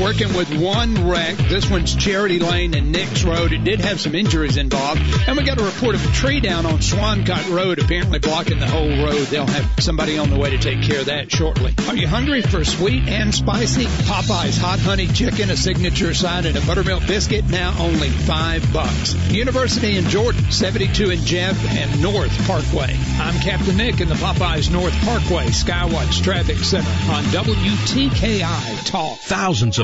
working with one wreck. This one's Charity Lane and Nix Road. It did have some injuries involved. And we got a report of a tree down on Swancott Road, apparently blocking the whole road. They'll have somebody on the way to take care of that shortly. Are you hungry for sweet and spicy? Popeye's hot honey chicken, a signature side, and a buttermilk biscuit, now only five bucks. University in Jordan, 72 in Jeff and North Parkway. I'm Captain Nick in the Popeyes North Parkway Skywatch Traffic Center on WTKI Talk. Thousands of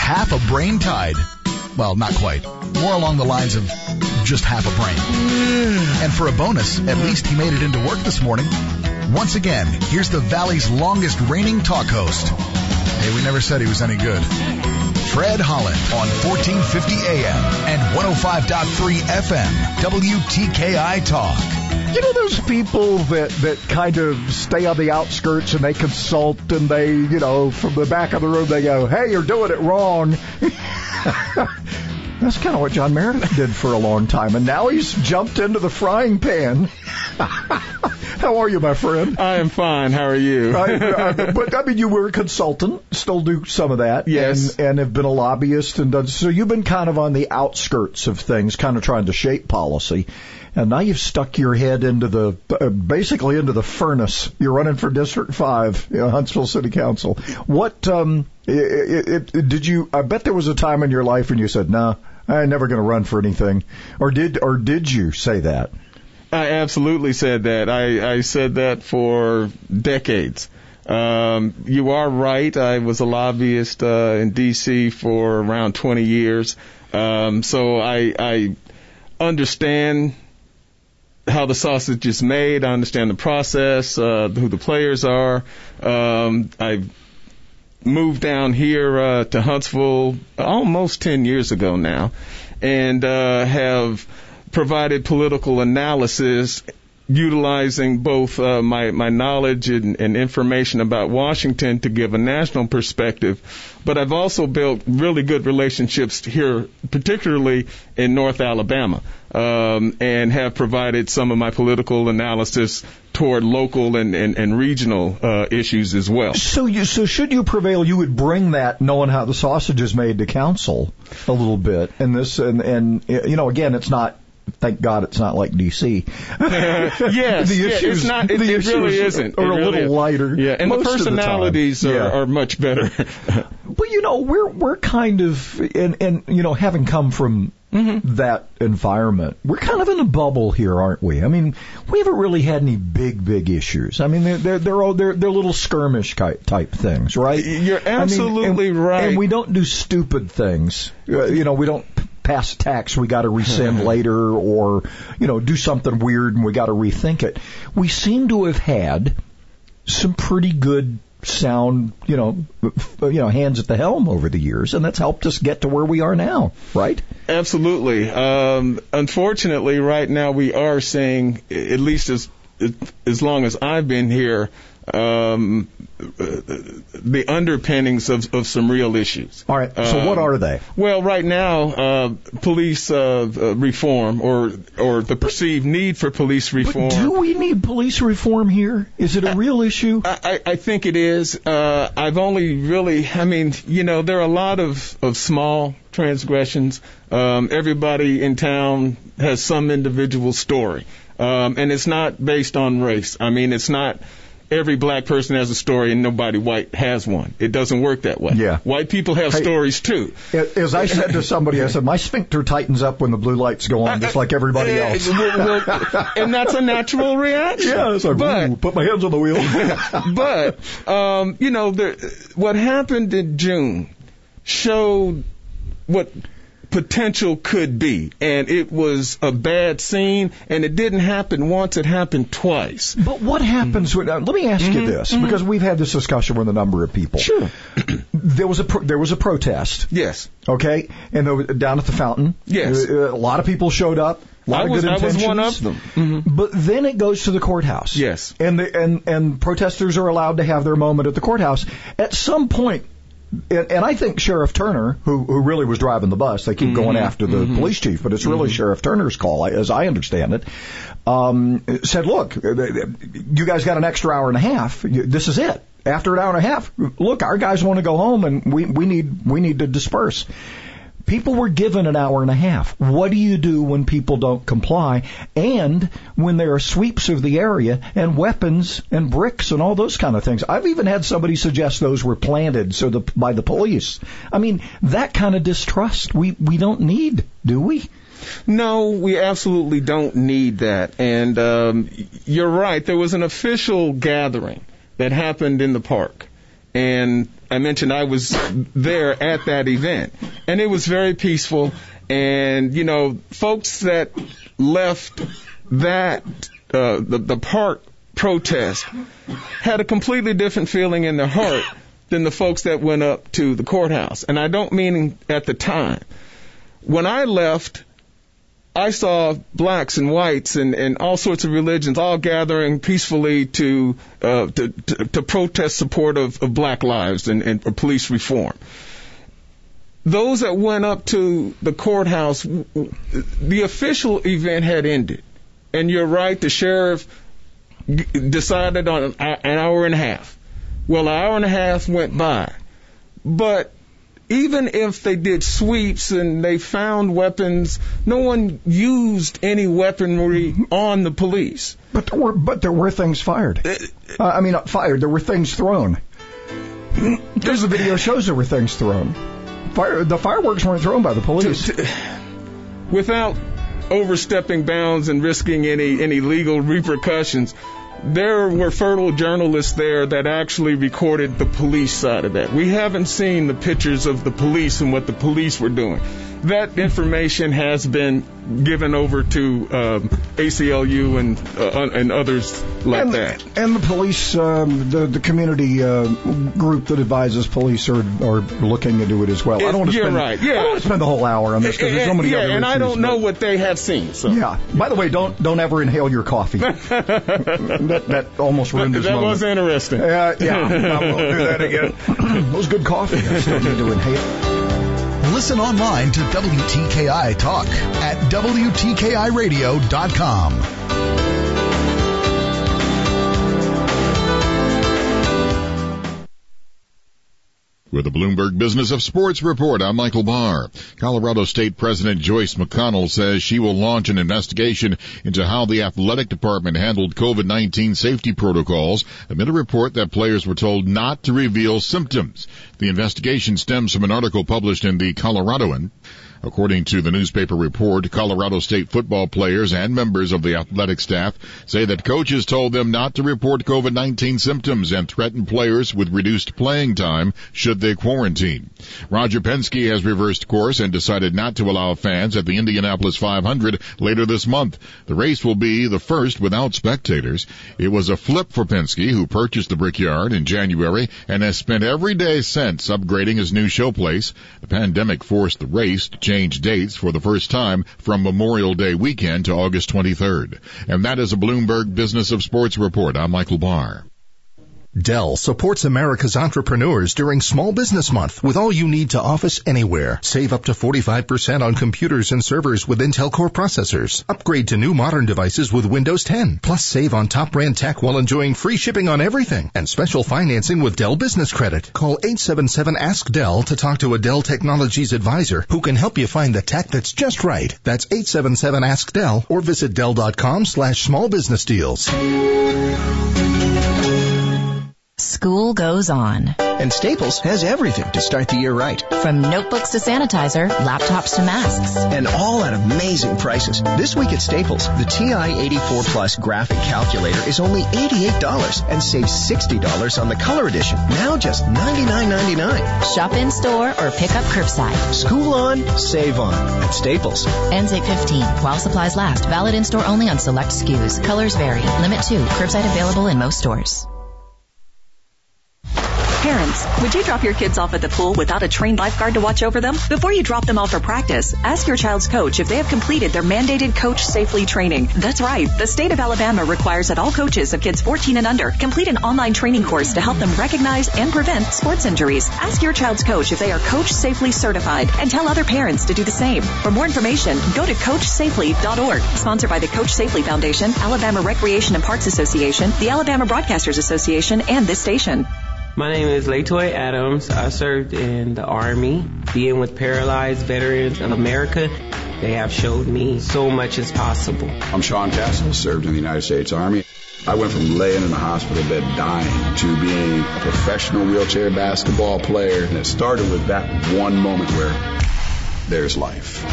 Half a brain tied, well, not quite, more along the lines of just half a brain. And for a bonus, at least he made it into work this morning. Once again, here's the Valley's longest reigning talk host. Hey, we never said he was any good. Fred Holland on 1450 AM and 105.3 FM, WTKI Talk. You know those people that that kind of stay on the outskirts and they consult and they, you know, from the back of the room they go, "Hey, you're doing it wrong." That's kind of what John Meredith did for a long time, and now he's jumped into the frying pan. How are you, my friend? I am fine. How are you? I, I, but I mean, you were a consultant, still do some of that, Yes. and, and have been a lobbyist, and done, so you've been kind of on the outskirts of things, kind of trying to shape policy. And now you've stuck your head into the, uh, basically into the furnace. You're running for District 5, you know, Huntsville City Council. What, um, it, it, it, did you, I bet there was a time in your life when you said, nah, I'm never going to run for anything. Or did, or did you say that? I absolutely said that. I, I said that for decades. Um, you are right. I was a lobbyist uh, in D.C. for around 20 years, um, so I, I understand how the sausage is made. I understand the process, uh, who the players are. Um, I moved down here uh, to Huntsville almost 10 years ago now, and uh, have provided political analysis utilizing both uh, my my knowledge and, and information about Washington to give a national perspective, but I've also built really good relationships here, particularly in North Alabama, um, and have provided some of my political analysis toward local and, and, and regional uh, issues as well. So you, so should you prevail, you would bring that knowing how the sausage is made to council a little bit, and this, and and you know, again, it's not. Thank God it's not like DC. yes, the yeah, issues, it's not. It, the it really isn't. Are It a really little is. lighter. Yeah, and the personalities are, Yeah. are much better. But you know, we're we're kind of and and you know, having come from Mm-hmm. that environment, we're kind of in a bubble here, aren't we? I mean, we haven't really had any big big issues. I mean, they're they're they're all, they're, they're little skirmish type type things, right? You're I mean, absolutely and, right. And we don't do stupid things. Uh, you know, we don't pass a tax we got to rescind later, or you know, do something weird and we got to rethink it. We seem to have had some pretty good sound, you know, you know, hands at the helm over the years, and that's helped us get to where we are now, right? Absolutely. Um, unfortunately, right now we are seeing, at least as as long as I've been here, um, the underpinnings of, of some real issues. All right. So Um, what are they? Well, right now, uh, police uh, reform or or the perceived need for police reform. But do we need police reform here? Is it a real issue? I, I I think it is. Uh, I've only really, I mean, you know, there are a lot of, of small transgressions. Um, everybody in town has some individual story. Um, and it's not based on race. I mean, it's not every black person has a story and nobody white has one. It doesn't work that way. Yeah. White people have Hey, stories too. As I said to somebody, I said my sphincter tightens up when the blue lights go on, just like everybody else. and that's a natural reaction. Yeah, it's like, but ooh, put my hands on the wheel. but um, you know, there, what happened in June showed what potential could be. And it was a bad scene, and it didn't happen once, it happened twice. But what happens when, uh, let me ask you this, because we've had this discussion with a number of people. Sure. There was a, pro- there was a protest. Yes. Okay, and there was- down at the fountain. Yes. Uh, a lot of people showed up. A lot I of was, good I was intentions. one of them. Mhm. But then it goes to the courthouse. Yes. And the and and protesters are allowed to have their moment at the courthouse. At some point, and, and I think Sheriff Turner, who who really was driving the bus, they keep going mm-hmm. after the mm-hmm. police chief, but it's really mm-hmm. Sheriff Turner's call, as I understand it. Um, said, look, uh, you guys got an extra hour and a half. This is it. After an hour and a half, look, our guys want to go home, and we we need we need to disperse. People were given an hour and a half. What do you do when people don't comply? And when there are sweeps of the area and weapons and bricks and all those kind of things. I've even had somebody suggest those were planted so the, by the police. I mean, that kind of distrust we, we don't need, do we? No, we absolutely don't need that. And um, you're right. There was an official gathering that happened in the park, and I mentioned I was there at that event, and it was very peaceful. And you know, folks that left that uh, the the park protest had a completely different feeling in their heart than the folks that went up to the courthouse. And I don't mean at the time. When I left, I saw blacks and whites and, and all sorts of religions all gathering peacefully to uh, to, to, to protest support of, of black lives and, and police reform. Those that went up to the courthouse, the official event had ended, and you're right. The sheriff decided on an an hour and a half. Well, an hour and a half went by, but even if they did sweeps and they found weapons, no one used any weaponry on the police. But there were, but there were things fired. Uh, I mean, not fired. There were things thrown. There's a video shows there were things thrown. Fire, the fireworks weren't thrown by the police. Without overstepping bounds and risking any, any legal repercussions, there were fertile journalists there that actually recorded the police side of that. We haven't seen the pictures of the police and what the police were doing. That information has been given over to um, ACLU and uh, and others like and, that. and the police, um, the the community uh, group that advises police are are looking into it as well. I don't want to spend right, yeah. I don't want to spend the whole hour on this because there's so many yeah, other and I don't know but- what they have seen. So. Yeah. By the way, don't don't ever inhale your coffee. that that almost ruined his that moment. was interesting. Uh, yeah, I won't do that again. it was good coffee. I still need to inhale. Listen online to WTKI Talk at WTKIRadio.com. With the Bloomberg Business of Sports report, I'm Michael Barr. Colorado State President Joyce McConnell says she will launch an investigation into how the athletic department handled COVID-19 safety protocols amid a report that players were told not to reveal symptoms. The investigation stems from an article published in the Coloradoan. According to the newspaper report, Colorado State football players and members of the athletic staff say that coaches told them not to report COVID-19 symptoms and threatened players with reduced playing time should they quarantine. Roger Penske has reversed course and decided not to allow fans at the Indianapolis 500 later this month. The race will be the first without spectators. It was a flip for Penske, who purchased the Brickyard in January and has spent every day since upgrading his new showplace. The pandemic forced the race to change dates for the first time from Memorial Day weekend to August 23rd. And that is a Bloomberg Business of Sports report. I'm Michael Barr. Dell supports America's entrepreneurs during Small Business Month with all you need to office anywhere. Save up to 45% on computers and servers with Intel Core processors. Upgrade to new modern devices with Windows 10. Plus save on top brand tech while enjoying free shipping on everything and special financing with Dell Business Credit. Call 877 Ask Dell to talk to a Dell Technologies advisor who can help you find the tech that's just right. That's 877 Ask Dell or visit Dell.com slash small business deals. School goes on. And Staples has everything to start the year right. From notebooks to sanitizer, laptops to masks. And all at amazing prices. This week at Staples, the TI-84 Plus graphic calculator is only $88 and saves $60 on the color edition. Now just $99.99. Shop in store or pick up curbside. School on, save on at Staples. Ends 815 while supplies last. Valid in store only on select SKUs. Colors vary. Limit 2. Curbside available in most stores. Parents, would you drop your kids off at the pool without a trained lifeguard to watch over them? Before you drop them off for practice, ask your child's coach if they have completed their mandated Coach Safely training. That's right. The state of Alabama requires that all coaches of kids 14 and under complete an online training course to help them recognize and prevent sports injuries. Ask your child's coach if they are Coach Safely certified and tell other parents to do the same. For more information, go to coachsafely.org. Sponsored by the Coach Safely Foundation, Alabama Recreation and Parks Association, the Alabama Broadcasters Association, and this station. My name is Latoy Adams. I served in the Army, being with Paralyzed Veterans of America. They have showed me so much is possible. I'm Sean Castle, served in the United States Army. I went from laying in a hospital bed dying to being a professional wheelchair basketball player. And it started with that one moment where there's life.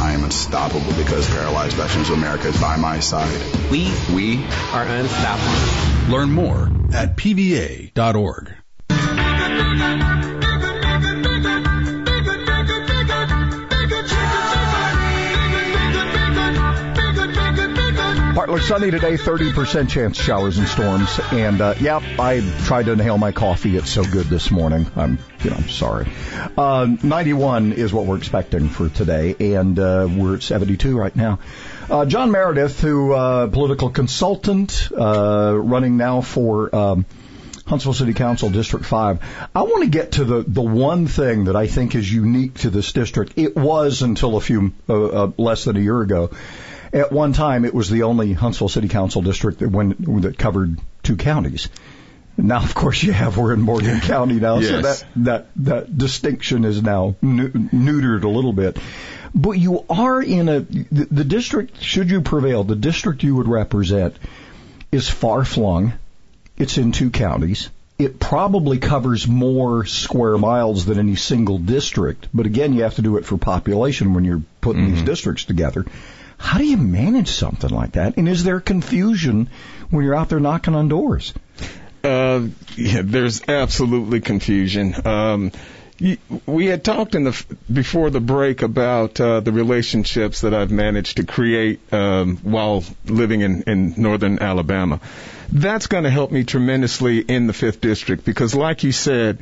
I am unstoppable because Paralyzed Veterans of America is by my side. We, we are unstoppable. Learn more at pva.org. Partly sunny today, 30% chance showers and storms. And, uh, yeah, I tried to inhale my coffee. It's so good this morning. I'm, you know, I'm sorry. Uh, 91 is what we're expecting for today. And, uh, we're at 72 right now. Uh, John Meredith, who, uh, political consultant, uh, running now for, um, Huntsville City Council District 5. I want to get to the, the one thing that I think is unique to this district. It was until a few, uh, uh, less than a year ago. At one time, it was the only Huntsville City Council district that, when, that covered two counties. Now, of course, you have we're in Morgan County now, Yes. so that that that distinction is now neutered a little bit. But you are in a the, the district. Should you prevail, the district you would represent is far flung. It's in two counties. It probably covers more square miles than any single district. But again, you have to do it for population when you're putting these mm-hmm. districts together. How do you manage something like that? And is there confusion when you're out there knocking on doors? Uh, yeah, there's absolutely confusion. Um, we had talked in the before the break about uh, the relationships that I've managed to create um, while living in, in northern Alabama. That's going to help me tremendously in the fifth district because, like you said,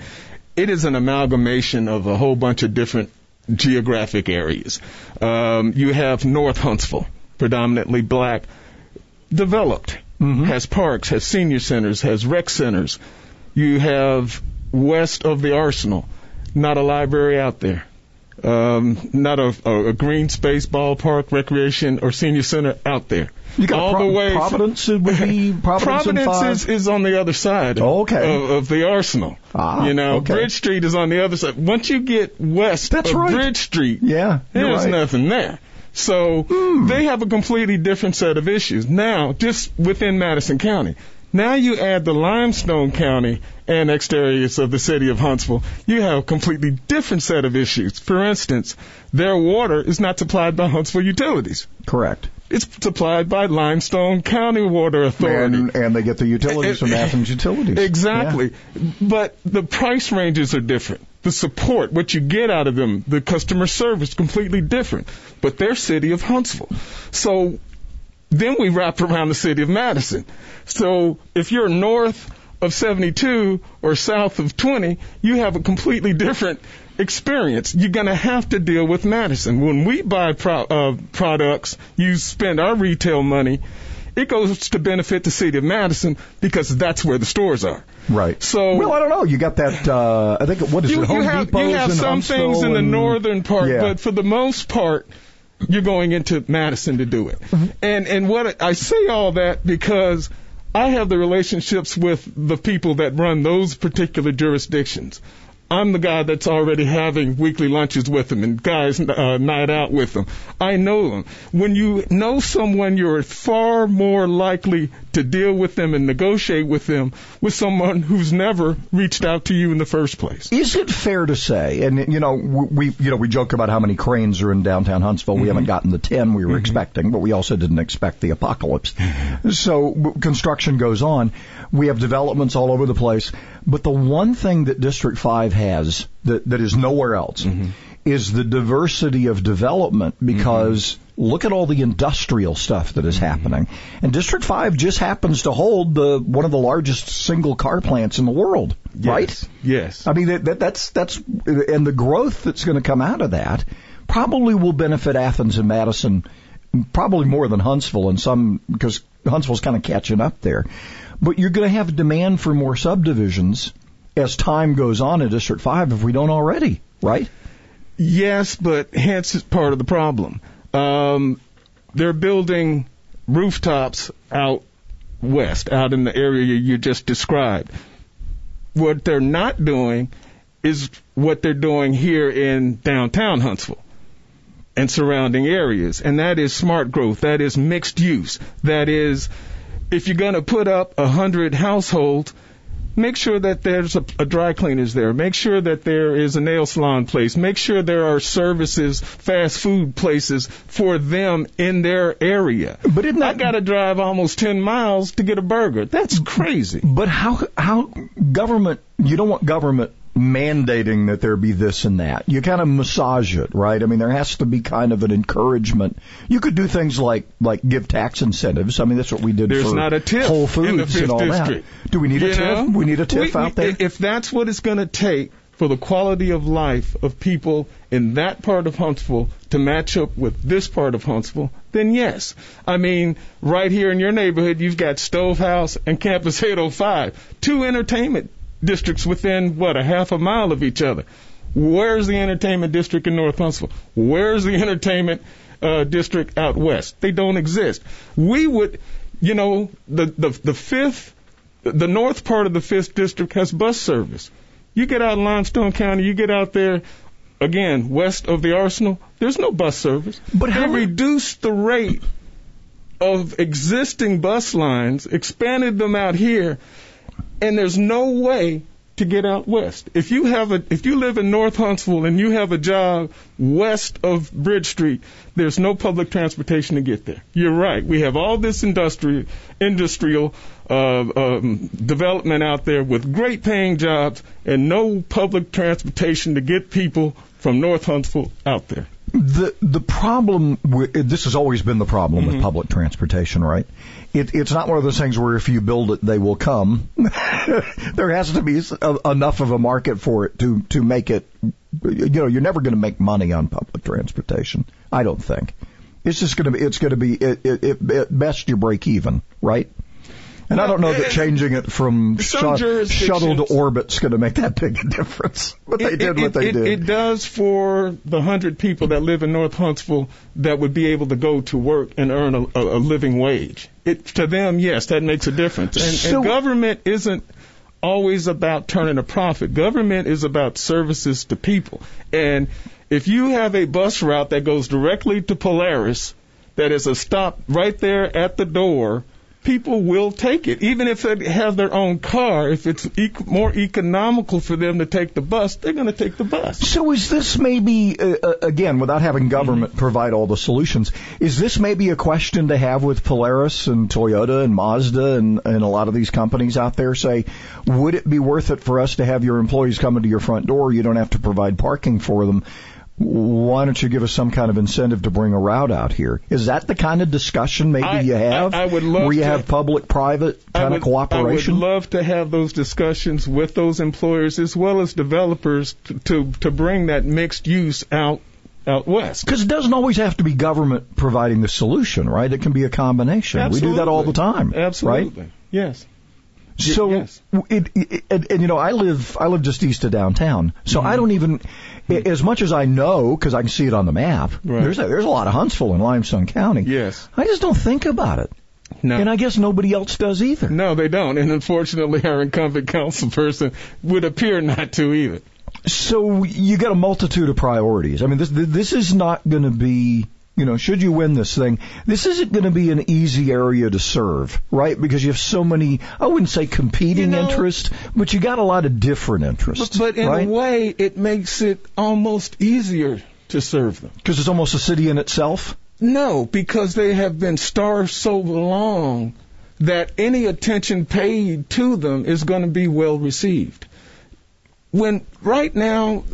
it is an amalgamation of a whole bunch of different geographic areas. Um, you have North Huntsville, predominantly black, developed, has parks, has senior centers, has rec centers. You have west of the Arsenal, not a library out there. Um, not a, a, a green space ballpark, recreation, or senior center out there. You got all Pro- the way Providence would be Providence, five? is, is on the other side Oh, okay. of, of the arsenal. Ah, you know, okay. Bridge Street is on the other side. Once you get west That's of right. Bridge Street, Yeah, there's right. nothing there. So hmm. they have a completely different set of issues. Now, just within Madison County, now you add the Limestone County annexed areas of the city of Huntsville, you have a completely different set of issues. For instance, their water is not supplied by Huntsville Utilities. Correct. It's supplied by Limestone County Water Authority. And, and they get the utilities eh, from eh, Athens Utilities. Exactly. But the price ranges are different. The support, what you get out of them, the customer service, completely different. But they're city of Huntsville. So then we wrap around the city of Madison. So if you're north of 72 or south of 20, you have a completely different experience. You're going to have to deal with Madison. When we buy pro- uh, products, you spend our retail money, it goes to benefit the city of Madison because that's where the stores are. Right. So well, I don't know. You got that. Uh, I think what is you, it? Home you have, Depot's you have some Huntsville things in the northern part, Yeah. but for the most part, you're going into Madison to do it. And and what I say all that because I have the relationships with the people that run those particular jurisdictions. I'm the guy that's already having weekly lunches with them and guys uh, night out with them. I know them. When you know someone, you're far more likely to deal with them and negotiate with them with someone who's never reached out to you in the first place. Is it fair to say, and you know, we you know we joke about how many cranes are in downtown Huntsville. We Mm-hmm. haven't gotten the ten we were expecting, but we also didn't expect the apocalypse. So construction goes on. We have developments all over the place, but the one thing that District Five has that that is nowhere else Mm-hmm. is the diversity of development because. Look at all the industrial stuff that is Mm-hmm. happening, and District Five just happens to hold the one of the largest single car plants in the world, right? Yes. Yes. I mean, that, that, that's that's and the growth that's going to come out of that probably will benefit Athens and Madison, probably more than Huntsville and some because Huntsville's kind of catching up there. But you're going to have demand for more subdivisions as time goes on in District Five if we don't already, right? Yes, but hence is part of the problem. Um, they're building rooftops out west, out in the area you just described. What they're not doing is what they're doing here in downtown Huntsville and surrounding areas, and that is smart growth. That is mixed use. That is, if you're going to put up a hundred households, make sure that there's a, a dry cleaners there. Make sure that there is a nail salon place. Make sure there are services, fast food places for them in their area. But isn't that I got to drive almost 10 miles to get a burger. That's crazy. But how how government? You don't want government mandating that there be this and that. You kind of massage it, right? I mean, there has to be kind of an encouragement. You could do things like like give tax incentives. I mean, that's what we did There's for not a TIF Whole Foods and all district. that. Do we need a You TIF? know? We need a TIF We- out there. If that's what it's going to take for the quality of life of people in that part of Huntsville to match up with this part of Huntsville, then yes. I mean, right here in your neighborhood, you've got Stovehouse and Campus 805, two entertainment districts within, what, a half a mile of each other. Where's the entertainment district in North Huntsville? Where's the entertainment uh, district out west? They don't exist. We would, you know, the, the, the fifth, the north part of the fifth district has bus service. You get out in Limestone County, you get out there, again, west of the Arsenal, there's no bus service. But they how- reduced the rate of existing bus lines, expanded them out here, and there's no way to get out west. If you have a, if you live in North Huntsville and you have a job west of Bridge Street, there's no public transportation to get there. You're right. We have all this industry, industrial uh, um, development out there with great paying jobs and no public transportation to get people from North Huntsville out there. The the problem with, this has always been the problem Mm-hmm. with public transportation, right? It, it's not one of those things where if you build it, they will come. there has to be a, enough of a market for it to to make it. You know, you're never going to make money on public transportation. I don't think. It's just going to be. It's going to be. It, it, it, at best, you break even, right? And I don't know that changing it from shut, shuttle to orbit's going to make that big a difference. But they It- did it, what they it, did. It does for the hundred people that live in North Huntsville that would be able to go to work and earn a, a, a living wage. It, to them, yes, that makes a difference. And, So- and government isn't always about turning a profit. Government is about services to people. And if you have a bus route that goes directly to Polaris, that is a stop right there at the door, people will take it. Even if they have their own car, if it's ec- more economical for them to take the bus, they're going to take the bus. So is this maybe uh, uh, again without having government Mm-hmm. provide all the solutions? Is this maybe a question to have with Polaris and Toyota and Mazda and, and a lot of these companies out there? Say, would it be worth it for us to have your employees come into your front door? You don't have to provide parking for them. Why don't you give us some kind of incentive to bring a route out here? Is that the kind of discussion maybe I- you have? I- I would love where you to- have public-private kind would, of cooperation. I would love to have those discussions with those employers as well as developers to to, to bring that mixed use out out west. Because it doesn't always have to be government providing the solution, right? It can be a combination. We do that all the time, Absolutely. right? Yes. So, yes. it, it, and, and you know, I live I live just east of downtown, so Mm-hmm. I don't even, as much as I know, because I can see it on the map. Right. There's a, there's a lot of Huntsville in Limestone County. Yes. I just don't think about it, No. and I guess nobody else does either. No, they don't. And unfortunately, our incumbent council person would appear not to either. So you got a multitude of priorities. I mean, this this is not going to be you know, should you win this thing, this isn't going to be an easy area to serve, right? Because you have so many, I wouldn't say competing You know- interests, but you got a lot of different interests. But, but in right? a way, it makes it almost easier to serve them. Because it's almost a city in itself? No, because they have been starved so long that any attention paid to them is going to be well received. When right now,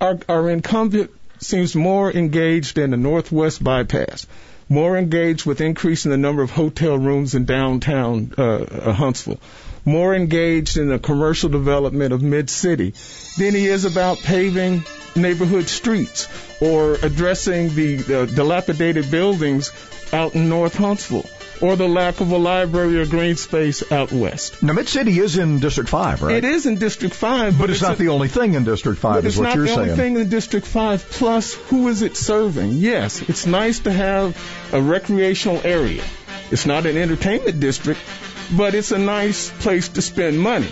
our, our incumbent seems more engaged in the Northwest bypass, more engaged with increasing the number of hotel rooms in downtown uh, uh, Huntsville, more engaged in the commercial development of mid city than he is about paving neighborhood streets or addressing the uh, dilapidated buildings out in North Huntsville or the lack of a library or green space out west. Now, Mid City is in District 5, right? It is in District 5, But it's not a- the only thing in District 5, but is it's what not you're the only thing in District 5. Plus, who is it serving? Yes, it's nice to have a recreational area. It's not an entertainment district, but it's a nice place to spend money.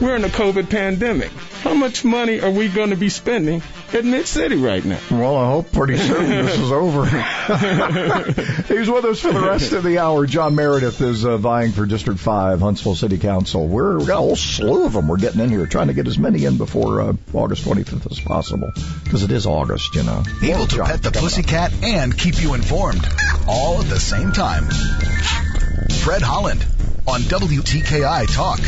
We're in a COVID pandemic. How much money are we going to be spending at Mid City right now? Well, I hope pretty soon this is over. He's with us for the rest of the hour. John Meredith is uh, vying for District 5, Huntsville City Council. We're, we've got a whole slew of them we're getting in here, trying to get as many in before uh, August 25th as possible. Because it is August, you know. Able More to jobs pet the coming up. pussycat and keep you informed. All at the same time. Fred Holland on WTKI Talk.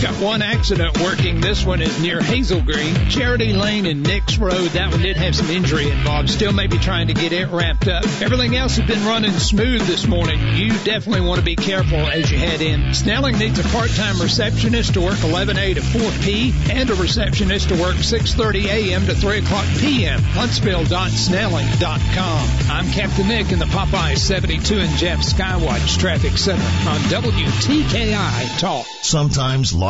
Got one accident working. This one is near Hazel Green, Charity Lane and Nix Road. That one did have some injury involved. Still maybe trying to get it wrapped up. Everything else has been running smooth this morning. You definitely want to be careful as you head in. Snelling needs a part-time receptionist to work 11A to 4P and a receptionist to work 6.30 a.m. to 3 o'clock p.m. Huntsville.snelling.com. I'm Captain Nick in the Popeye 72 and Jeff Skywatch Traffic Center on WTKI Talk. Sometimes life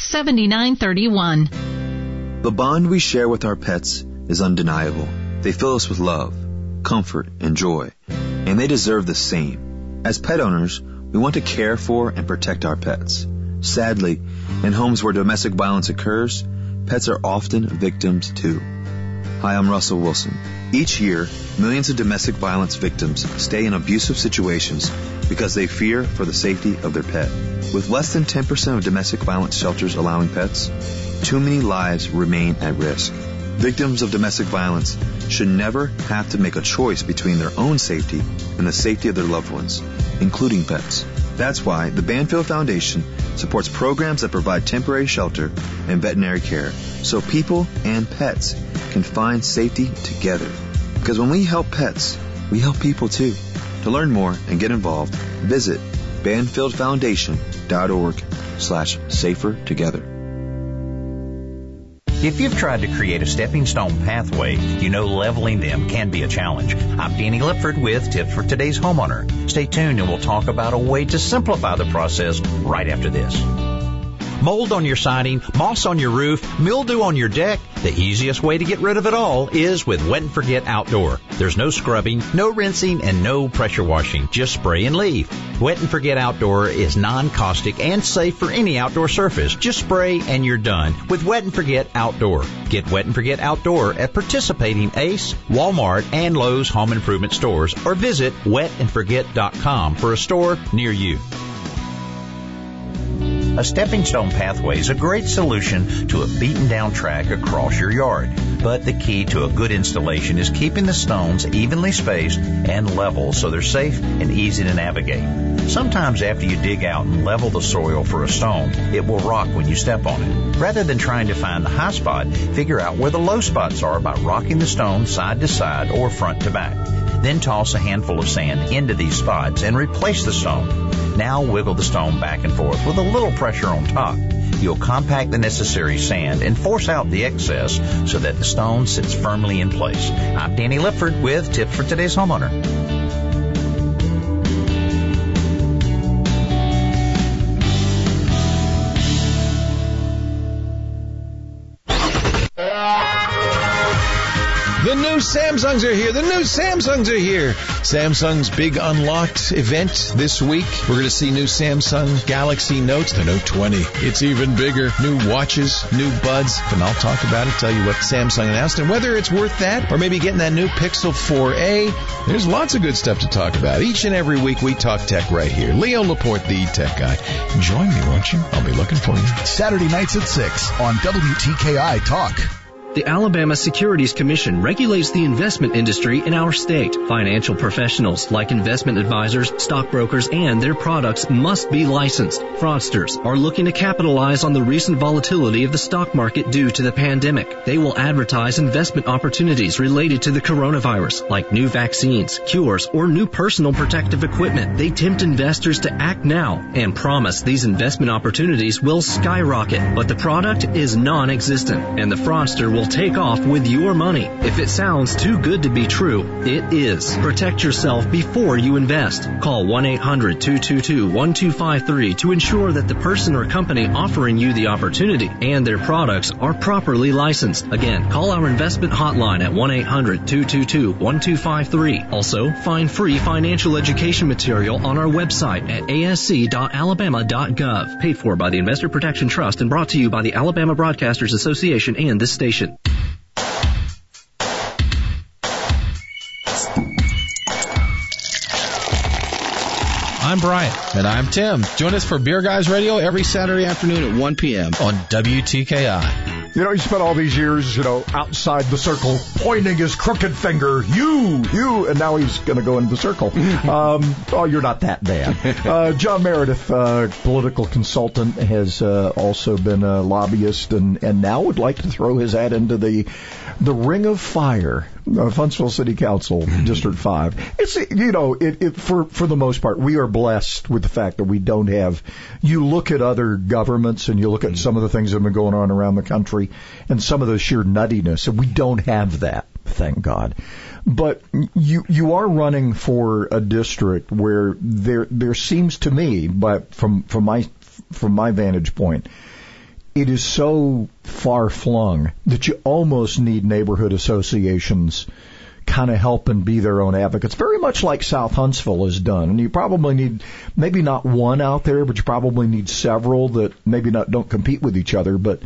800-526-7931. The bond we share with our pets is undeniable. They fill us with love, comfort, and joy, and they deserve the same. As pet owners, we want to care for and protect our pets. Sadly, in homes where domestic violence occurs, pets are often victims too. Hi, I'm Russell Wilson. Each year, millions of domestic violence victims stay in abusive situations because they fear for the safety of their pet. With less than 10% of domestic violence shelters allowing pets, too many lives remain at risk. Victims of domestic violence should never have to make a choice between their own safety and the safety of their loved ones, including pets. That's why the Banfield Foundation supports programs that provide temporary shelter and veterinary care so people and pets can find safety together. Because when we help pets, we help people too. To learn more and get involved, visit banfieldfoundation.org slash safer together. If you've tried to create a stepping stone pathway, you know leveling them can be a challenge. I'm Danny Lipford with tips for today's homeowner. Stay tuned and we'll talk about a way to simplify the process right after this. Mold on your siding, moss on your roof, mildew on your deck? The easiest way to get rid of it all is with Wet and Forget Outdoor. There's no scrubbing, no rinsing, and no pressure washing. Just spray and leave. Wet and Forget Outdoor is non-caustic and safe for any outdoor surface. Just spray and you're done with Wet and Forget Outdoor. Get Wet and Forget Outdoor at participating Ace, Walmart, and Lowe's home improvement stores or visit wetandforget.com for a store near you. A stepping stone pathway is a great solution to a beaten down track across your yard. But the key to a good installation is keeping the stones evenly spaced and level so they're safe and easy to navigate. Sometimes after you dig out and level the soil for a stone, it will rock when you step on it. Rather than trying to find the high spot, figure out where the low spots are by rocking the stone side to side or front to back. Then toss a handful of sand into these spots and replace the stone. Now wiggle the stone back and forth with a little pressure on top. You'll compact the necessary sand and force out the excess so that the stone sits firmly in place. I'm Danny Lipford with tips for today's homeowner. Samsungs are here. The new Samsungs are here. Samsung's big Unpacked event this week. We're going to see new Samsung Galaxy Notes, the Note 20. It's even bigger. New watches, new buds, and I'll talk about it, tell you what Samsung announced and whether it's worth that or maybe getting that new Pixel 4a. There's lots of good stuff to talk about. Each and every week we talk tech right here. Leo Laporte, the tech guy. Join me, won't you? I'll be looking for you. Saturday nights at 6 on WTKI Talk. The Alabama Securities Commission regulates the investment industry in our state. Financial professionals like investment advisors, stockbrokers, and their products must be licensed. Fraudsters are looking to capitalize on the recent volatility of the stock market due to the pandemic. They will advertise investment opportunities related to the coronavirus, like new vaccines, cures, or new personal protective equipment. They tempt investors to act now and promise these investment opportunities will skyrocket, but the product is non-existent and the fraudster will will take off with your money. If it sounds too good to be true, it is. Protect yourself before you invest. Call 1-800-222-1253 to ensure that the person or company offering you the opportunity and their products are properly licensed. Again, call our investment hotline at 1-800-222-1253. Also, find free financial education material on our website at asc.alabama.gov. Paid for by the Investor Protection Trust and brought to you by the Alabama Broadcasters Association and this station. I'm Brian. And I'm Tim. Join us for Beer Guys Radio every Saturday afternoon at 1 p.m. on WTKI. You know, he spent all these years, you know, outside the circle, pointing his crooked finger, you, you, and now he's going to go into the circle. um, oh, you're not that bad. Uh, John Meredith, uh, political consultant, has uh, also been a lobbyist and, and now would like to throw his hat into the the Ring of Fire, uh, Huntsville City Council, District Five. It's you know, it, it for for the most part, we are blessed with the fact that we don't have. You look at other governments and you look at some of the things that have been going on around the country, and some of the sheer nuttiness, and we don't have that. Thank God. But you you are running for a district where there there seems to me, but from from my from my vantage point it is so far flung that you almost need neighborhood associations kind of help and be their own advocates, very much like South Huntsville has done. And you probably need maybe not one out there, but you probably need several that maybe not don't compete with each other, but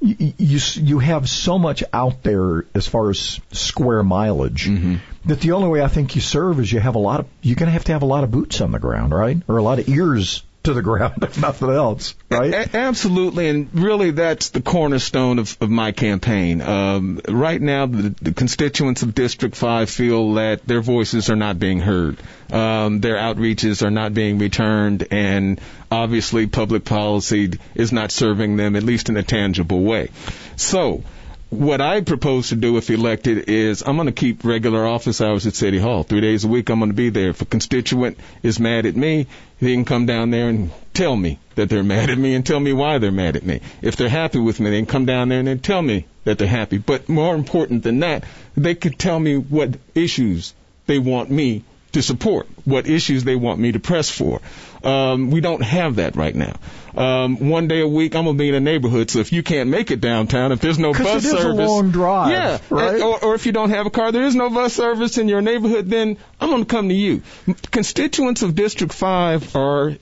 you you, you have so much out there as far as square mileage mm-hmm. that the only way I think you serve is you have a lot of you're going to have to have a lot of boots on the ground, right, or a lot of ears to the ground, if nothing else, right? A- absolutely, and really that's the cornerstone of, of my campaign. Um, right now, the, the, constituents of District 5 feel that their voices are not being heard. Um, their outreaches are not being returned, and obviously public policy is not serving them, at least in a tangible way. So, what I propose to do if elected is I'm going to keep regular office hours at City Hall. Three days a week I'm going to be there. If a constituent is mad at me, they can come down there and tell me that they're mad at me and tell me why they're mad at me. If they're happy with me, they can come down there and then tell me that they're happy. But more important than that, they could tell me what issues they want me to support, what issues they want me to press for. Um, we don't have that right now. Um, one day a week, I'm gonna be in a neighborhood. So if you can't make it downtown, if there's no bus it is a service, long drive, yeah, right? and- or, or if you don't have a car, there is no bus service in your neighborhood. Then I'm gonna come to you. Constituents of District Five are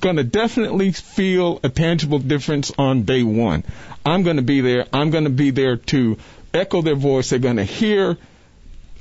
gonna definitely feel a tangible difference on day one. I'm gonna be there. I'm gonna be there to echo their voice. They're gonna hear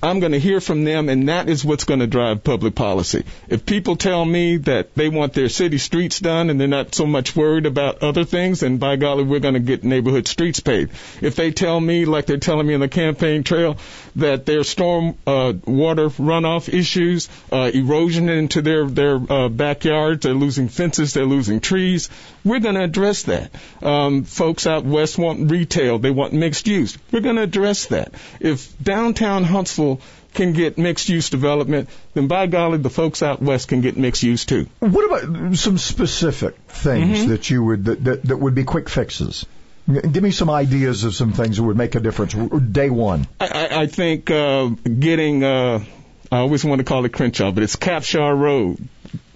I'm going to hear from them, and that is what's going to drive public policy. If people tell me that they want their city streets done and they're not so much worried about other things, then by golly, we're going to get neighborhood streets paved. If they tell me, like they're telling me in the campaign trail, that their storm uh, water runoff issues, uh, erosion into their their uh, backyards, they're losing fences, they're losing trees. We're going to address that. Um, folks out west want retail, they want mixed use. We're going to address that. If downtown Huntsville can get mixed use development, then by golly, the folks out west can get mixed use too. What about some specific things Mhm. that you would that, that, that would be quick fixes? Give me some ideas of some things that would make a difference day one. I, I, think uh, getting, uh, I always want to call it Crenshaw, but it's Capshaw Road.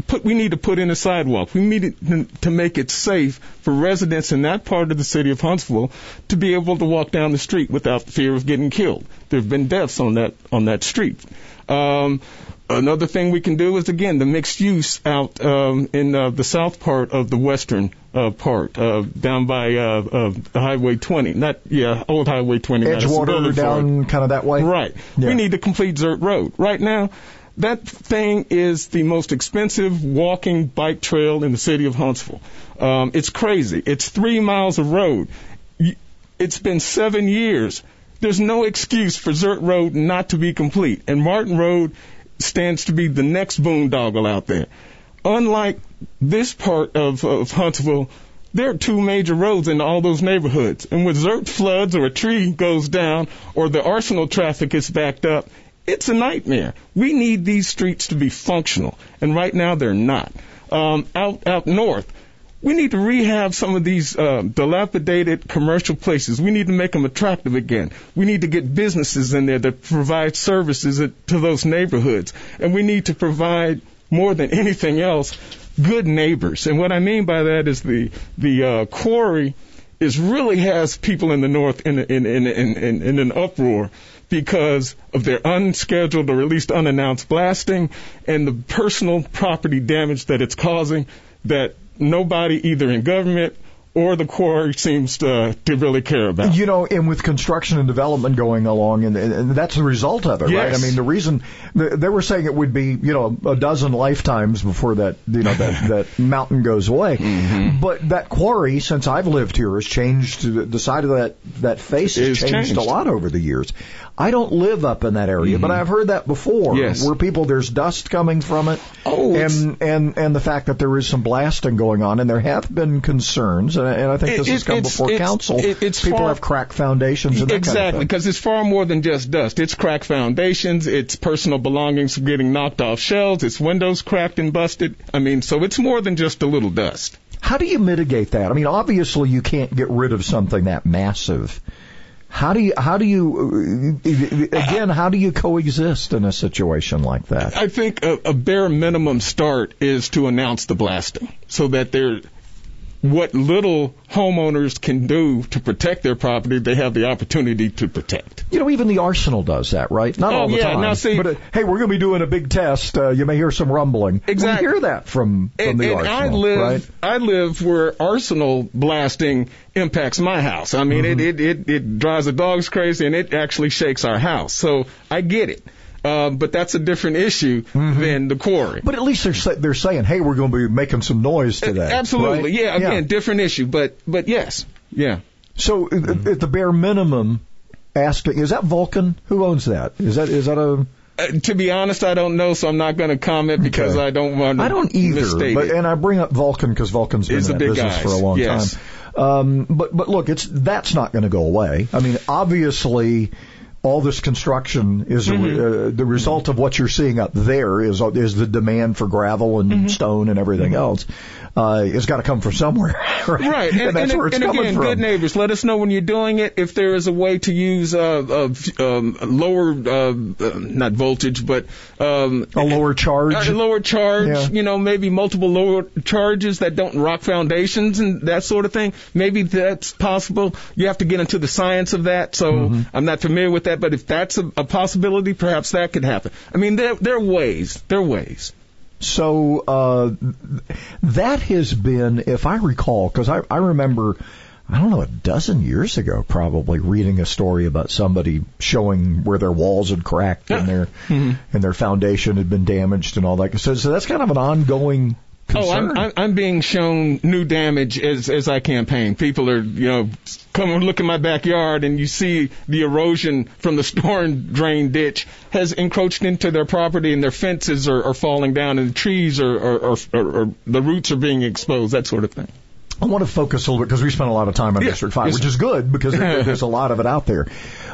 Put, we need to put in a sidewalk. We need to make it safe for residents in that part of the city of Huntsville to be able to walk down the street without fear of getting killed. There have been deaths on that on that street. Um, another thing we can do is again the mixed use out um, in uh, the south part of the western uh, part, uh, down by uh, uh, Highway 20. Not yeah, old Highway 20. Madison Edgewater down kind of that way. Right. Yeah. We need to complete Zierdt Road. Right now, that thing is the most expensive walking bike trail in the city of Huntsville. Um, it's crazy. It's three miles of road. It's been seven years. There's no excuse for Zierdt Road not to be complete. And Martin Road stands to be the next boondoggle out there. Unlike this part of, of Huntsville, there are two major roads in all those neighborhoods. And when Zierdt floods or a tree goes down or the arsenal traffic is backed up, it's a nightmare. We need these streets to be functional. And right now they're not. Um, out, out north, we need to rehab some of these uh, dilapidated commercial places. We need to make them attractive again. We need to get businesses in there that provide services to those neighborhoods. And we need to provide more than anything else good neighbors. And what I mean by that is the the uh, quarry is really has people in the north in in in in, in, in an uproar because of their unscheduled or at least unannounced blasting and the personal property damage that it's causing that nobody either in government or the quarry seems to, to really care about. You know, and with construction and development going along, and, and that's the result of it, right? I mean, the reason they were saying it would be, you know, a dozen lifetimes before that, you know, that, that mountain goes away. Mm-hmm. But that quarry, since I've lived here, has changed. The the side of that that face has changed, changed. a lot over the years. I don't live up in that area, but I've heard that before. Mm-hmm. Yes. Where people there's dust coming from it, Oh, and and and the fact that there is some blasting going on, and there have been concerns, and, I- and I think this It- has come before it's- council. it- it's people far- have cracked foundations and that exactly, kind of because it's far more than just dust. It's cracked foundations, it's personal belongings getting knocked off shelves, it's windows cracked and busted. I mean, so it's more than just a little dust. How do you mitigate that? I mean, obviously you can't get rid of something that massive. How do you, how do you, again, how do you coexist in a situation like that? I think a, a bare minimum start is to announce the blasting so that there, what little homeowners can do to protect their property, they have the opportunity to protect. You know, even the arsenal does that, right? Not Oh, all the yeah, time. now see- but uh, hey, we're going to be doing a big test. Uh, you may hear some rumbling. Exactly. We hear that from from and, the and I live, right? I live where arsenal blasting impacts my house. I mean, Mm-hmm. it, it, it, it drives the dogs crazy and it actually shakes our house. So I get it. Uh, but that's a different issue Mm-hmm. than the quarry. But at least they're sa- they're saying, hey, we're going to be making some noise today. Absolutely. right? Yeah, again, different issue, but, but yes. Yeah. So uh, at the bare minimum, asking is that Vulcan? Who owns that? Is that is that a Uh, to be honest, I don't know, so I'm not going to comment because Okay. I don't want to I don't either. But and I bring up Vulcan because Vulcan's been It's in that business guys. for a long Yes. time. Um, but but look, it's that's not going to go away. I mean, obviously. All this construction is a Mm-hmm. uh, the result of what you're seeing up there is is the demand for gravel and Mm-hmm. stone and everything else. Uh, it's got to come from somewhere, right? Right, and, and, that's and, where it's and coming again, from. good neighbors, let us know when you're doing it. If there is a way to use uh, uh, um, lower, uh, uh, not voltage, but um, a lower charge, a lower charge. Yeah. You know, maybe multiple lower charges that don't rock foundations and that sort of thing. Maybe that's possible. You have to get into the science of that. So Mm-hmm. I'm not familiar with that, but if that's a, a possibility, perhaps that could happen. I mean, there there are ways. There are ways. So uh, that has been, if I recall, because I, I remember, I don't know, a dozen years ago, probably reading a story about somebody showing where their walls had cracked and their Mm-hmm. and their foundation had been damaged and all that. So, so that's kind of an ongoing Oh. I'm, I'm I'm being shown new damage as as I campaign. People are you know come and look in my backyard and you see the erosion from the storm drain ditch has encroached into their property and their fences are, are falling down and the trees are are, are, are, are the roots are being exposed. That sort of thing. I want to focus a little bit because we spent a lot of time on Yeah. District 5, Yes, which is good because there- there's a lot of it out there.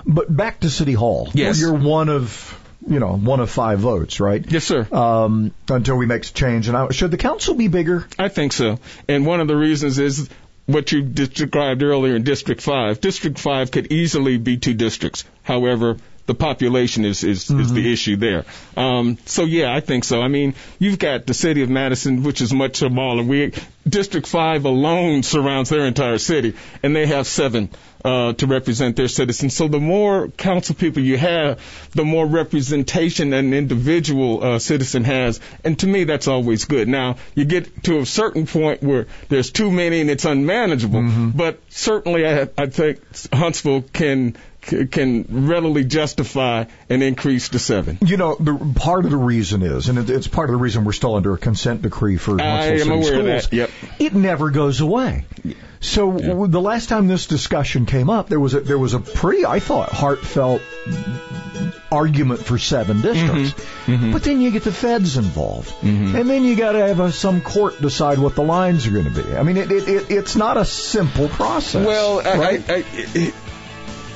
But back to City Hall. Yes. You're one of, you know, one of five votes, right? Yes, sir. Um, until we make a change. And I, should the council be bigger? I think so. And one of the reasons is what you described earlier in District 5. District 5 could easily be two districts. However, the population is, is, is the issue there. Um, so yeah, I think so. I mean, you've got the city of Madison, which is much smaller. We, District 5 alone surrounds their entire city, and they have seven uh, to represent their citizens. So the more council people you have, the more representation an individual uh, citizen has. And to me, that's always good. Now, you get to a certain point where there's too many and it's unmanageable. But certainly, I, I think Huntsville can can readily justify an increase to seven. You know, the part of the reason is, and it, it's part of the reason we're still under a consent decree for am City Schools. Yep. It never goes away. So the last time this discussion came up, there was a, there was a pretty, I thought, heartfelt argument for seven districts. Mm-hmm. But then you get the feds involved, and then you got to have a, some court decide what the lines are going to be. I mean, it, it, it, it's not a simple process. Well, I, right? I, I,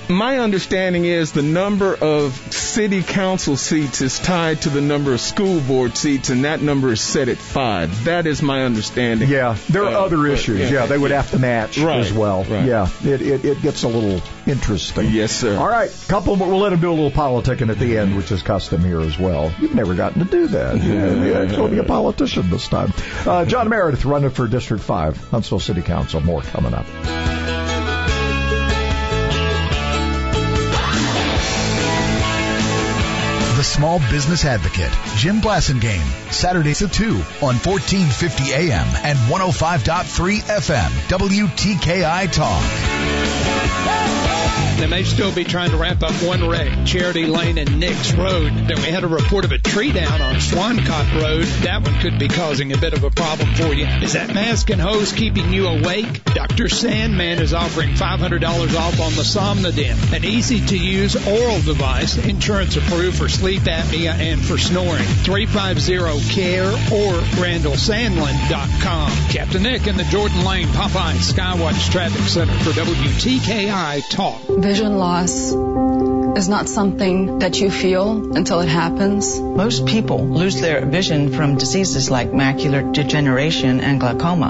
my understanding is the number of city council seats is tied to the number of school board seats, and that number is set at five. That is my understanding. Yeah, there are Uh, other issues. Yeah, they would have to match Right, as well. right. Yeah, it, it it gets a little interesting. Yes, sir. All right, couple. more. We'll let him do a little politicking at the end, which is custom here as well. You've never gotten to do that. Yeah, You'll be a politician this time. Uh, John Meredith running for District Five, Huntsville City Council. More coming up. Small Business Advocate, Jim Blasingame, Saturdays at 2 on 1450 AM and 105.3 FM, WTKI Talk. They may still be trying to wrap up one wreck, Charity Lane and Nix Road. Then we had a report of a tree down on Swancott Road. That one could be causing a bit of a problem for you. Is that mask and hose keeping you awake? Dr. Sandman is offering $500 off on the Somnodent, an easy-to-use oral device, insurance approved for sleep apnea and for snoring. 350-CARE or RandallSandlin.com. Captain Nick in the Jordan Lane Popeye Skywatch Traffic Center for WTKI Talk. Vision loss is not something that you feel until it happens. Most people lose their vision from diseases like macular degeneration and glaucoma,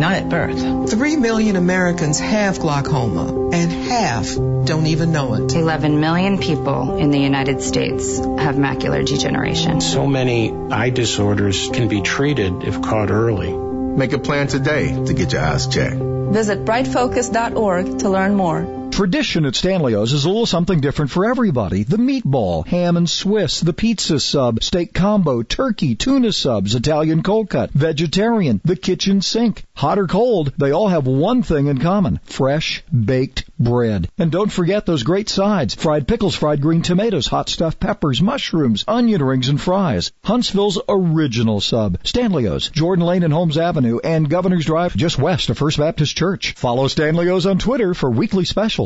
not at birth. Three million Americans have glaucoma, and half don't even know it. 11 million people in the United States have macular degeneration. So many eye disorders can be treated if caught early. Make a plan today to get your eyes checked. Visit brightfocus.org to learn more. Tradition at Stanley's is a little something different for everybody. The meatball, ham and Swiss, the pizza sub, steak combo, turkey, tuna subs, Italian cold cut, vegetarian, the kitchen sink. Hot or cold, they all have one thing in common. Fresh, baked bread. And don't forget those great sides. Fried pickles, fried green tomatoes, hot stuffed peppers, mushrooms, onion rings, and fries. Huntsville's original sub. Stanley's, Jordan Lane and Holmes Avenue, and Governor's Drive just west of First Baptist Church. Follow Stanley's on Twitter for weekly specials.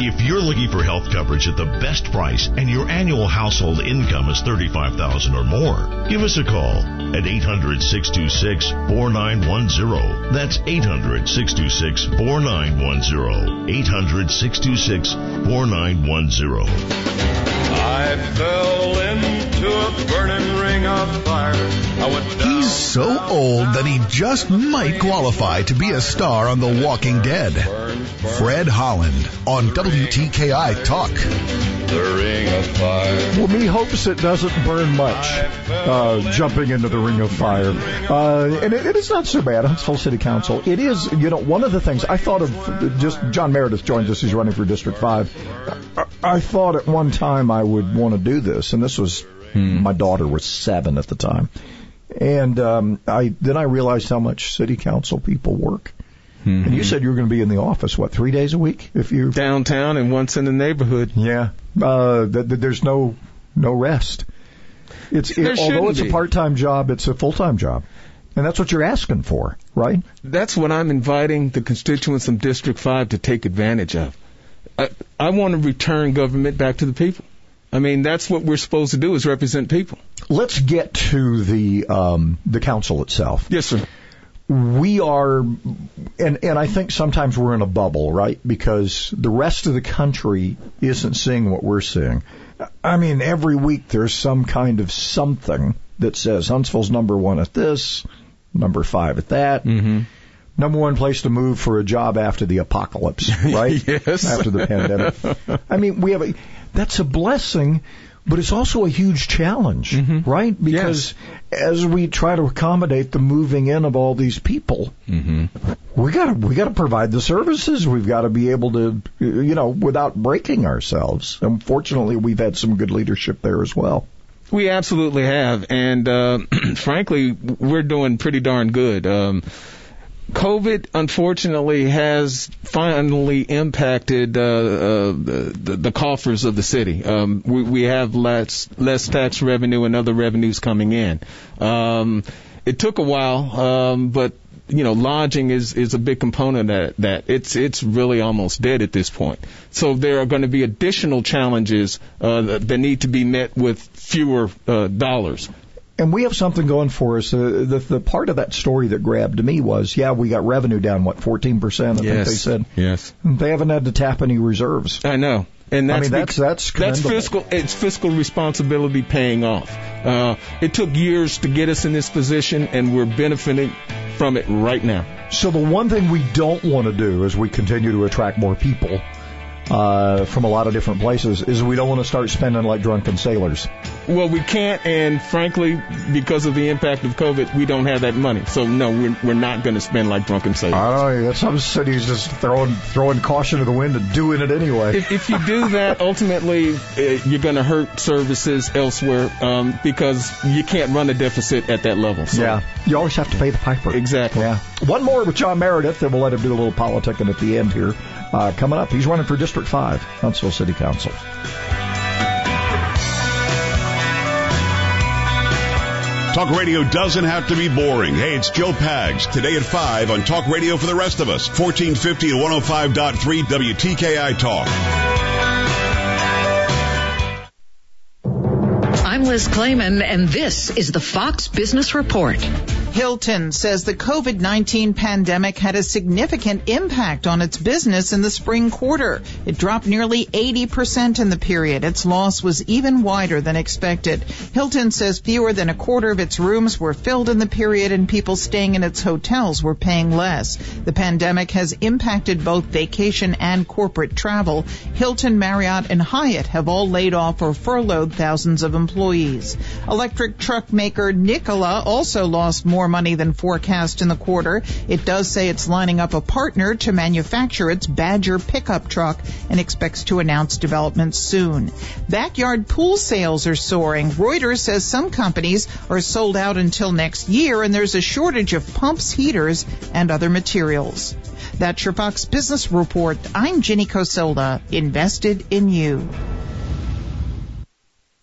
If you're looking for health coverage at the best price and your annual household income is 35000 or more, give us a call at 800-626-4910. That's 800-626-4910. 800-626-4910. I fell into a burning ring of fire. I went down. He's so old that he just might qualify to be a star on The Walking Dead. Fred Holland on WTKI Talk. The ring of fire. Well, me hopes it doesn't burn much, uh, jumping into the ring of fire. Uh, and it, it is not so bad, Huntsville City Council. It is, you know, one of the things I thought of, just John Meredith joins us, he's running for District 5. I, I thought at one time I would want to do this, and this was, my daughter was seven at the time. And um, I then I realized how much city council people work. And you said you were going to be in the office, what, three days a week? If you downtown and once in the neighborhood. Yeah, uh, th- th- there's no no rest. It's it, although it's a part time job, it's a full time job, and that's what you're asking for, right? That's what I'm inviting the constituents of District 5 to take advantage of. I, I want to return government back to the people. I mean, that's what we're supposed to do is represent people. Let's get to the um, the council itself. Yes, sir. We are, and and I think sometimes we're in a bubble, right? Because the rest of the country isn't seeing what we're seeing. I mean, every week there's some kind of something that says Huntsville's number one at this, number five at that. Mm-hmm. Number one place to move for a job after the apocalypse, right? Yes. After the pandemic. I mean, we have a, that's a blessing, but it's also a huge challenge, Mm-hmm. right? Because as we try to accommodate the moving in of all these people, Mm-hmm. we gotta, we gotta provide the services. We've gotta be able to, you know, without breaking ourselves. Unfortunately, we've had some good leadership there as well. We absolutely have, and uh, frankly, we're doing pretty darn good. Um, COVID, unfortunately, has finally impacted uh, uh, the, the coffers of the city. Um, we, we have less less tax revenue and other revenues coming in. Um, it took a while, um, but you know, lodging is is a big component of that. That it's it's really almost dead at this point. So there are going to be additional challenges uh, that, that need to be met with fewer uh, dollars. And we have something going for us. Uh, the, the part of that story that grabbed me was, yeah, we got revenue down, what, 14%, I think they said. Yes. They haven't had to tap any reserves. I know. And I that's mean, that's- that's that's fiscal. It's fiscal responsibility paying off. Uh, it took years to get us in this position, and we're benefiting from it right now. So the one thing we don't want to do as we continue to attract more people uh, from a lot of different places is we don't want to start spending like drunken sailors. Well, we can't, and frankly, because of the impact of COVID, we don't have that money. So no, we're, we're not going to spend like drunken sailors. I don't know. Some cities just throwing throwing caution to the wind and doing it anyway. If, if you do that, ultimately uh, you're going to hurt services elsewhere um, because you can't run a deficit at that level. So. Yeah, you always have to pay the piper. Exactly. Yeah. One more with John Meredith, then we'll let him do a little politicking at the end here. Uh, coming up, he's running for District 5, Huntsville City Council. Talk radio doesn't have to be boring. Hey, it's Joe Pags. Today at 5 on Talk Radio for the rest of us. 1450 and 105.3 WTKI Talk. I'm Liz Clayman, and this is the Fox Business Report. Hilton says the COVID-19 pandemic had a significant impact on its business in the spring quarter. It dropped nearly 80% in the period. Its loss was even wider than expected. Hilton says fewer than a quarter of its rooms were filled in the period and people staying in its hotels were paying less. The pandemic has impacted both vacation and corporate travel. Hilton, Marriott, and Hyatt have all laid off or furloughed thousands of employees. Electric truck maker Nikola also lost more more money than forecast in the quarter. It does say it's lining up a partner to manufacture its Badger pickup truck and expects to announce developments soon. Backyard pool sales are soaring. Reuters says some companies are sold out until next year and there's a shortage of pumps, heaters, and other materials. That's your Fox Business Report. I'm Jenny Cosola, invested in you.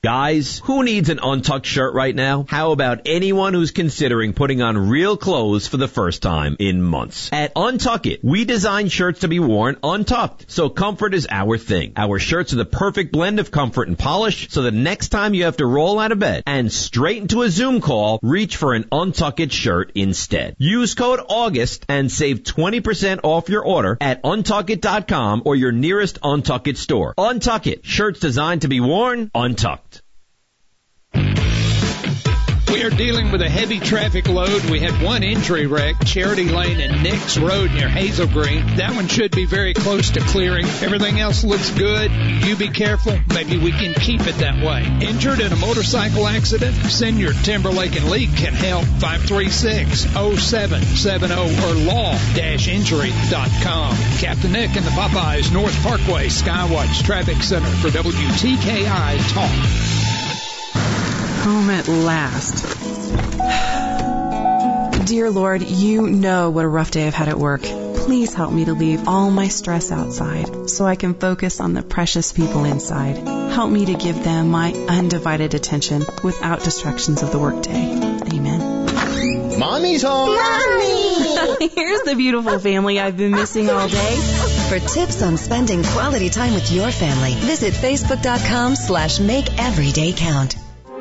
Guys, who needs an untucked shirt right now? How about anyone who's considering putting on real clothes for the first time in months? At Untuck It, we design shirts to be worn untucked, so comfort is our thing. Our shirts are the perfect blend of comfort and polish, so the next time you have to roll out of bed and straight into a Zoom call, reach for an Untuck It shirt instead. Use code AUGUST and save 20% off your order at untuckit.com or your nearest Untuck It store. Untuck It, shirts designed to be worn untucked. We are dealing with a heavy traffic load. We had one injury wreck, Charity Lane and Nix Road near Hazel Green. That one should be very close to clearing. Everything else looks good. You be careful. Maybe we can keep it that way. Injured in a motorcycle accident? Siniard Timberlake and Lee can help. 536-0770 or law-injury.com. Captain Nick and the Popeyes North Parkway Skywatch Traffic Center for WTKI Talk home at last. Dear Lord, you know what a rough day I've had at work. Please help me to leave all my stress outside so I can focus on the precious people inside. Help me to give them my undivided attention without distractions of the workday. Amen. Mommy's home. Mommy! Here's the beautiful family I've been missing all day. For tips on spending quality time with your family, visit facebook.com slash make every day count.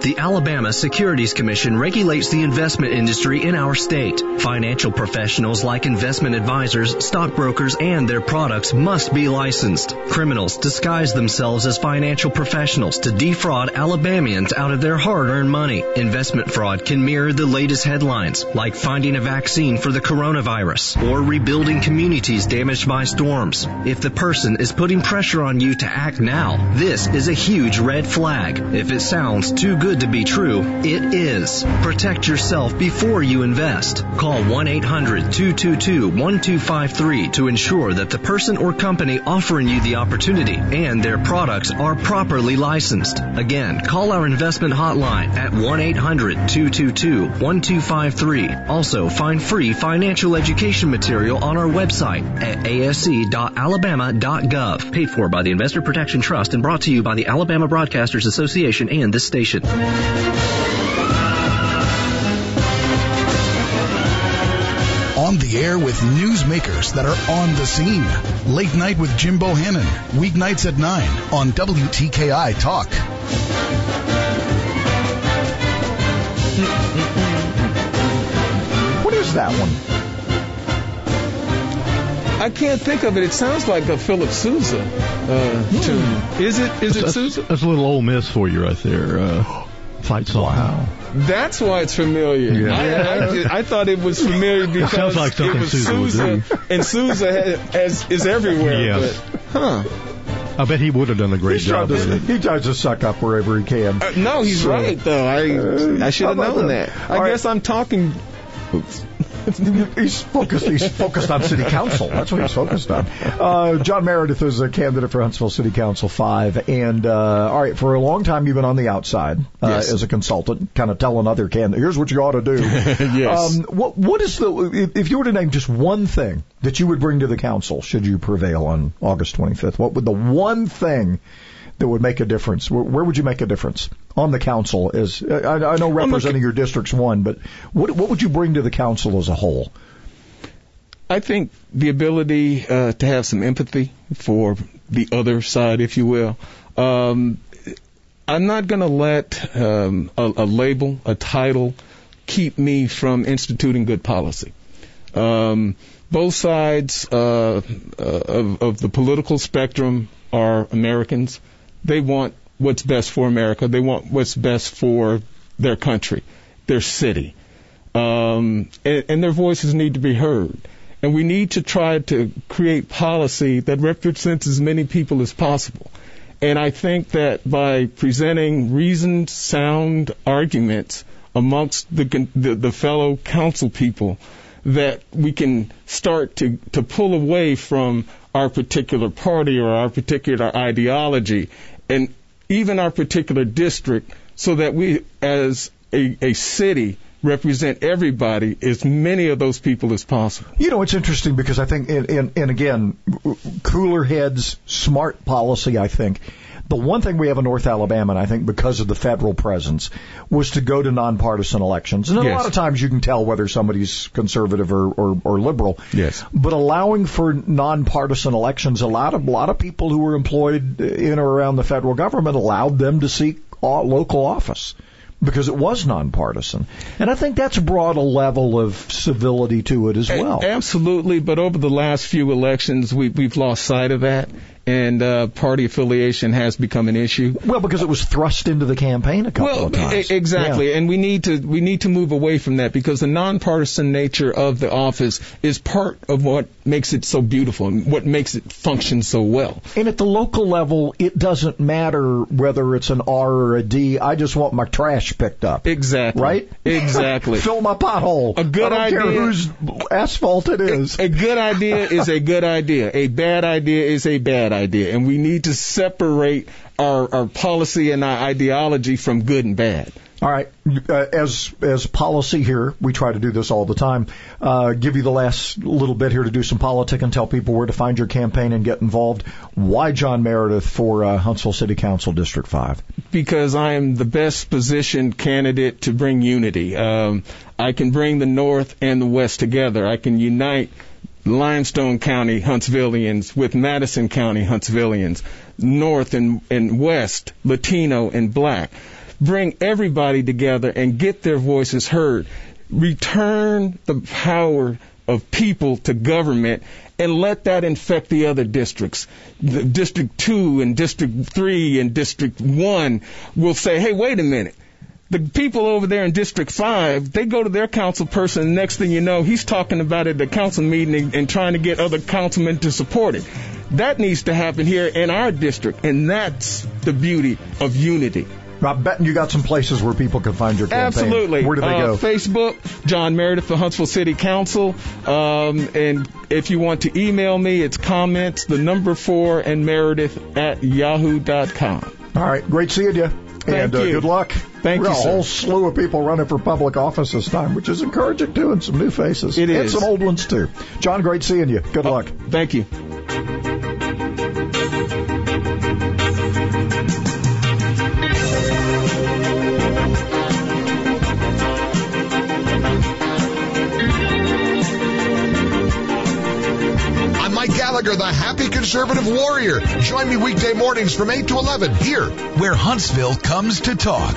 The Alabama Securities Commission regulates the investment industry in our state. Financial professionals like investment advisors, stockbrokers, and their products must be licensed. Criminals disguise themselves as financial professionals to defraud Alabamians out of their hard-earned money. Investment fraud can mirror the latest headlines, like finding a vaccine for the coronavirus or rebuilding communities damaged by storms. If the person is putting pressure on you to act now, this is a huge red flag. If it sounds too good to be true, it is. Protect yourself before you invest. Call 1-800-222-1253 to ensure that the person or company offering you the opportunity and their products are properly licensed. Again, call our investment hotline at 1-800-222-1253. Also, find free financial education material on our website at asc.alabama.gov. Paid for by the Investor Protection Trust and brought to you by the Alabama Broadcasters Association and this station. On the air with newsmakers that are on the scene. Late night with Jim Bohannon. Weeknights at 9 on WTKI Talk. What is that one? I can't think of it. It sounds like a Philip Sousa uh, tune. Is it? Is it that's, Sousa? That's a little Ole Miss for you right there. Uh, fight song. Wow. That's why it's familiar. Yeah. I, I, I thought it was familiar because sounds like it something was Sousa Sousa, and Sousa has, has, is everywhere. Yes. But, huh? I bet he would have done a great He's job. trying to, he tries to suck up wherever he can. Uh, no, he's So, right though. I I should have known that? that. I All right. guess I'm talking. He's focused. He's focused on city council. That's what he's focused on. Uh, John Meredith is a candidate for Huntsville City Council five, and uh, all right, for a long time you've been on the outside uh, Yes. as a consultant, kind of telling other candidates, "Here's what you ought to do." Yes. Um, what what is the if- if you were to name just one thing that you would bring to the council should you prevail on August 25th? What would the one thing that would make a difference? Where, where would you make a difference on the council? As I, I know representing your district's one, but what what would you bring to the council as a whole? I think the ability uh, to have some empathy for the other side, if you will. Um, I'm not going to let um, a, a label, a title, keep me from instituting good policy. Um, both sides uh, uh, of, of the political spectrum are Americans. They want what's best for America. They want what's best for their country, their city. Um, and, and their voices need to be heard. And we need to try to create policy that represents as many people as possible. And I think that by presenting reasoned, sound arguments amongst the, the, the fellow council people, that we can start to, to pull away from our particular party or our particular ideology and even our particular district so that we as a, a city represent everybody, as many of those people as possible. You know, it's interesting because I think, and, and, and again, cooler heads, smart policy, I think. The one thing we have in North Alabama, and I think because of the federal presence, was to go to nonpartisan elections. And yes. a lot of times you can tell whether somebody's conservative or, or, or liberal. Yes. But allowing for nonpartisan elections, a lot of a lot of people who were employed in or around the federal government allowed them to seek local office because it was nonpartisan. And I think that's brought a level of civility to it as well. Absolutely, but over the last few elections, we, we've lost sight of that and uh, party affiliation has become an issue. Well, because it was thrust into the campaign a couple well, of times. E- exactly, yeah. and we need to we need to move away from that because the nonpartisan nature of the office is part of what makes it so beautiful and what makes it function so well. And at the local level, it doesn't matter whether it's an R or a D. I just want my trash picked up. Exactly. Right. Exactly. Fill my pothole. A good I don't idea. Care whose asphalt it is. A, a good idea is a good idea. A bad idea is a bad idea, and we need to separate our, our policy and our ideology from good and bad. All right, uh, as as policy here, we try to do this all the time. Uh, give you the last little bit here to do some politic and tell people where to find your campaign and get involved. Why John Meredith for uh, Huntsville City Council District Five? Because I am the best positioned candidate to bring unity. Um, I can bring the North and the West together. I can unite Limestone County Huntsvillians with Madison County Huntsvillians, North and, and West, Latino and Black. Bring everybody together and get their voices heard. Return the power of people to government and let that infect the other districts. The District 2 and District 3 and District 1 will say, hey, wait a minute the people over there in District 5, they go to their council person, and next thing you know, he's talking about it at the council meeting and, and trying to get other councilmen to support it. That needs to happen here in our district, and that's the beauty of unity. I'm betting you got some places where people can find your campaign. Absolutely. Where do they uh, go? Facebook, John Meredith for Huntsville City Council. Um, and if you want to email me, it's comments, the number four, and Meredith at yahoo.com. All right. Great seeing you. Thank and uh, you. good luck. Thank We're you, a sir. whole slew of people running for public office this time, which is encouraging too, and some new faces. It and is. some old ones too. John, great seeing you. Good uh, luck. Thank you. I'm Mike Gallagher, the happy conservative warrior. Join me weekday mornings from 8 to 11 here. Where Huntsville comes to talk.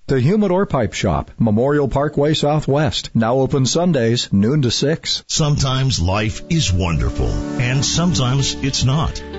The Humidor Pipe Shop, Memorial Parkway Southwest. Now open Sundays, noon to 6. Sometimes life is wonderful, and sometimes it's not.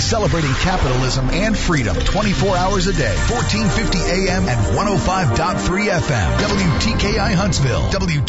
Celebrating capitalism and freedom 24 hours a day. 1450 AM and 105.3 FM. WTKI Huntsville. W2